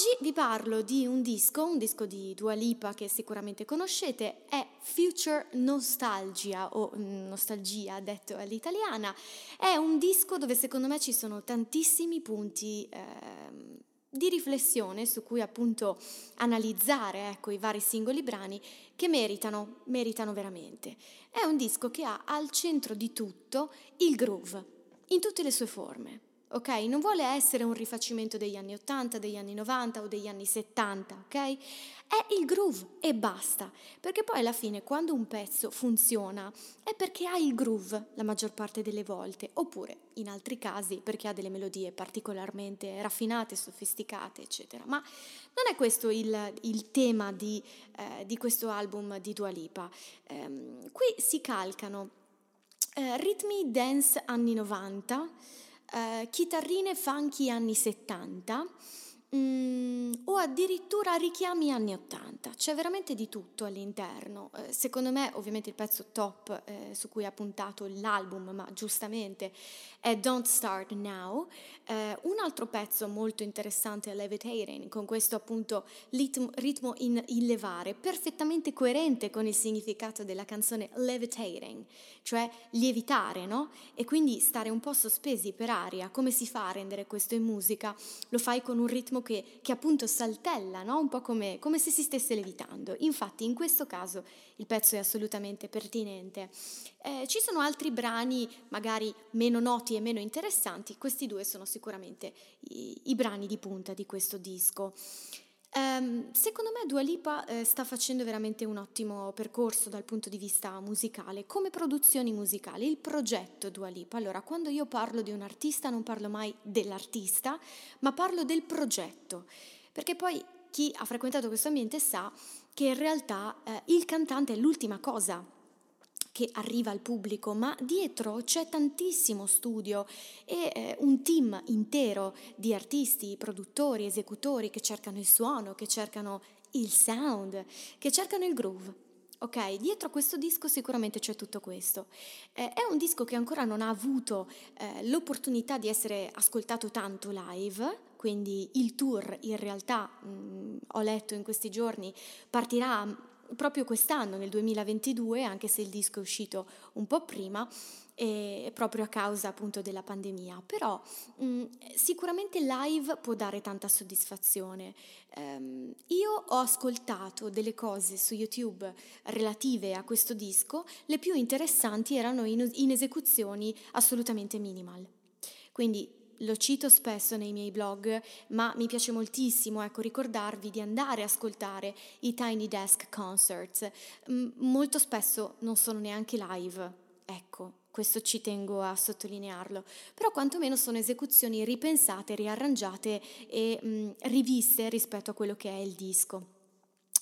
Oggi vi parlo di un disco, un disco di Dua Lipa che sicuramente conoscete, è Future Nostalgia o mm, Nostalgia detto all'italiana. È un disco dove secondo me ci sono tantissimi punti eh, di riflessione su cui appunto analizzare ecco, i vari singoli brani che meritano, meritano veramente. È un disco che ha al centro di tutto il groove, in tutte le sue forme ok? Non vuole essere un rifacimento degli anni 80, degli anni 90 o degli anni 70, ok? È il groove e basta, perché poi alla fine quando un pezzo funziona è perché ha il groove la maggior parte delle volte, oppure in altri casi perché ha delle melodie particolarmente raffinate, sofisticate, eccetera. Ma non è questo il, il tema di, eh, di, questo album di Dua Lipa. Eh, qui si calcano eh, ritmi dance anni 90, eh, chitarrine funky anni 70 mm, o addirittura richiami anni 80. C'è veramente di tutto all'interno. Eh, secondo me, ovviamente, il pezzo top eh, su cui ha puntato l'album, ma giustamente, è Don't Start Now. Eh, un altro pezzo molto interessante è Levitating, con questo appunto ritmo, ritmo in, in levare, perfettamente coerente con il significato della canzone Levitating, cioè lievitare, no? E quindi stare un po' sospesi per aria. Come si fa a rendere questo in musica? Lo fai con un ritmo che, che appunto saltella, no? Un po' come, come se si stesse levitando. Infatti in questo caso il pezzo è assolutamente pertinente. Eh, ci sono altri brani magari meno noti e meno interessanti, questi due sono sicuramente i, i brani di punta di questo disco. Um, secondo me Dua Lipa eh, sta facendo veramente un ottimo percorso dal punto di vista musicale, come produzioni musicali, il progetto Dua Lipa. Allora, quando io parlo di un artista non parlo mai dell'artista, ma parlo del progetto, perché poi chi ha frequentato questo ambiente sa che in realtà eh, il cantante è l'ultima cosa che arriva al pubblico, ma dietro c'è tantissimo studio e eh, un team intero di artisti, produttori, esecutori che cercano il suono, che cercano il sound, che cercano il groove. Ok, dietro questo disco sicuramente c'è tutto questo. Eh, è un disco che ancora non ha avuto eh, l'opportunità di essere ascoltato tanto live, quindi il tour in realtà, mh, mm, ho letto in questi giorni, partirà proprio quest'anno, nel 2022, anche se il disco è uscito un po' prima, e proprio a causa appunto della pandemia, però mh, mm, sicuramente live può dare tanta soddisfazione. Um, io ho ascoltato delle cose su YouTube relative a questo disco, le più interessanti erano in, in esecuzioni assolutamente minimal. Quindi lo cito spesso nei miei blog, ma mi piace moltissimo ecco, ricordarvi di andare a ascoltare i Tiny Desk Concerts. M- molto spesso non sono neanche live, ecco, questo ci tengo a sottolinearlo, però quantomeno sono esecuzioni ripensate, riarrangiate e mh, riviste rispetto a quello che è il disco.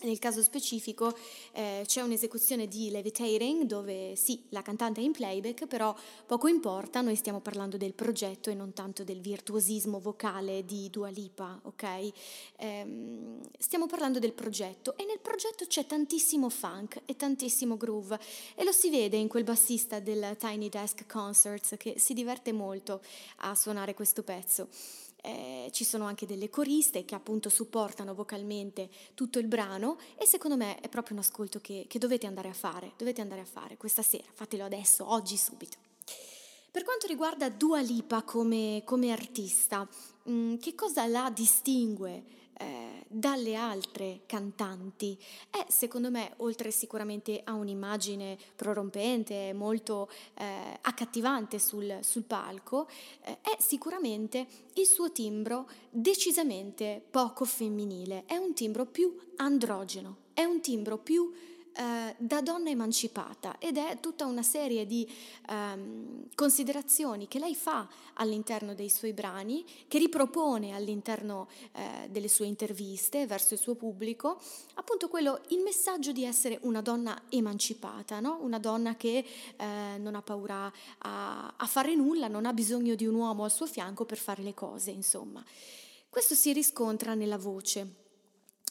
Nel caso specifico eh, c'è un'esecuzione di Levitating dove sì, la cantante è in playback, però poco importa, noi stiamo parlando del progetto e non tanto del virtuosismo vocale di Dua Lipa, ok? Ehm, stiamo parlando del progetto e nel progetto c'è tantissimo funk e tantissimo groove e lo si vede in quel bassista del Tiny Desk Concerts che si diverte molto a suonare questo pezzo eh, ci sono anche delle coriste che appunto supportano vocalmente tutto il brano e secondo me è proprio un ascolto che, che dovete andare a fare, dovete andare a fare questa sera, fatelo adesso, oggi, subito. Per quanto riguarda Dua Lipa come, come artista, mh, mm, che cosa la distingue eh, dalle altre cantanti. È secondo me oltre sicuramente a un'immagine prorompente molto eh, accattivante sul, sul palco eh, è sicuramente il suo timbro decisamente poco femminile. È un timbro più androgeno è un timbro più eh, da donna emancipata ed è tutta una serie di ehm, considerazioni che lei fa all'interno dei suoi brani, che ripropone all'interno eh, delle sue interviste verso il suo pubblico, appunto quello, il messaggio di essere una donna emancipata, no? una donna che eh, non ha paura a, a fare nulla, non ha bisogno di un uomo al suo fianco per fare le cose, insomma. Questo si riscontra nella voce.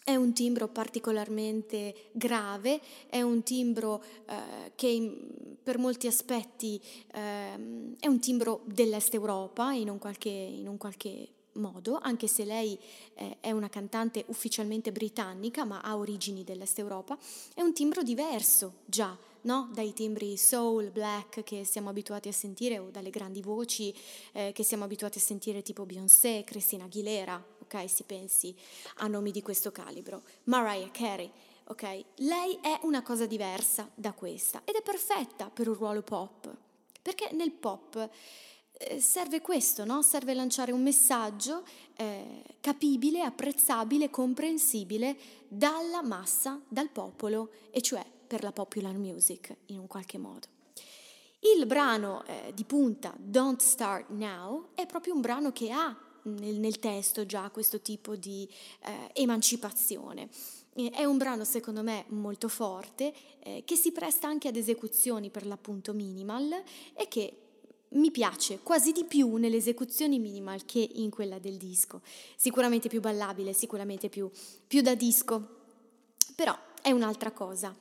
È un timbro particolarmente grave, è un timbro eh, che per molti aspetti eh, è un timbro dell'Est Europa in un qualche, in un qualche modo, anche se lei eh, è una cantante ufficialmente britannica, ma ha origini dell'Est Europa, è un timbro diverso già no? dai timbri soul, black che siamo abituati a sentire o dalle grandi voci eh, che siamo abituati a sentire tipo Beyoncé, Christina Aguilera, ok? Si pensi a nomi di questo calibro, Mariah Carey. Ok, lei è una cosa diversa da questa ed è perfetta per un ruolo pop, perché nel pop eh, serve questo, no? serve lanciare un messaggio eh, capibile, apprezzabile, comprensibile dalla massa, dal popolo, e cioè per la popular music in un qualche modo. Il brano eh, di punta Don't Start Now è proprio un brano che ha nel, nel testo già questo tipo di eh, emancipazione. È un brano secondo me molto forte eh, che si presta anche ad esecuzioni per l'appunto minimal e che mi piace quasi di più nelle esecuzioni minimal che in quella del disco. Sicuramente più ballabile, sicuramente più, più da disco, però è un'altra cosa.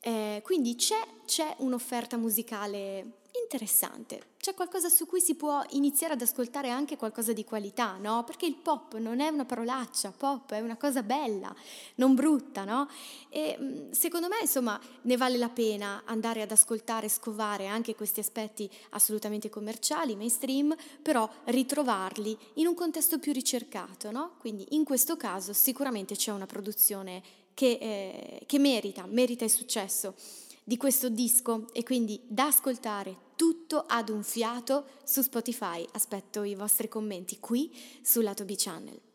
Eh, quindi c'è, c'è un'offerta musicale interessante, c'è qualcosa su cui si può iniziare ad ascoltare anche qualcosa di qualità, no? Perché il pop non è una parolaccia, pop è una cosa bella, non brutta, no? E mm, secondo me, insomma, ne vale la pena andare ad ascoltare, scovare anche questi aspetti assolutamente commerciali, mainstream, però ritrovarli in un contesto più ricercato, no? Quindi in questo caso sicuramente c'è una produzione che, eh, che merita, merita il successo di questo disco e quindi da ascoltare tutto ad un fiato su Spotify. Aspetto i vostri commenti qui sul lato B Channel.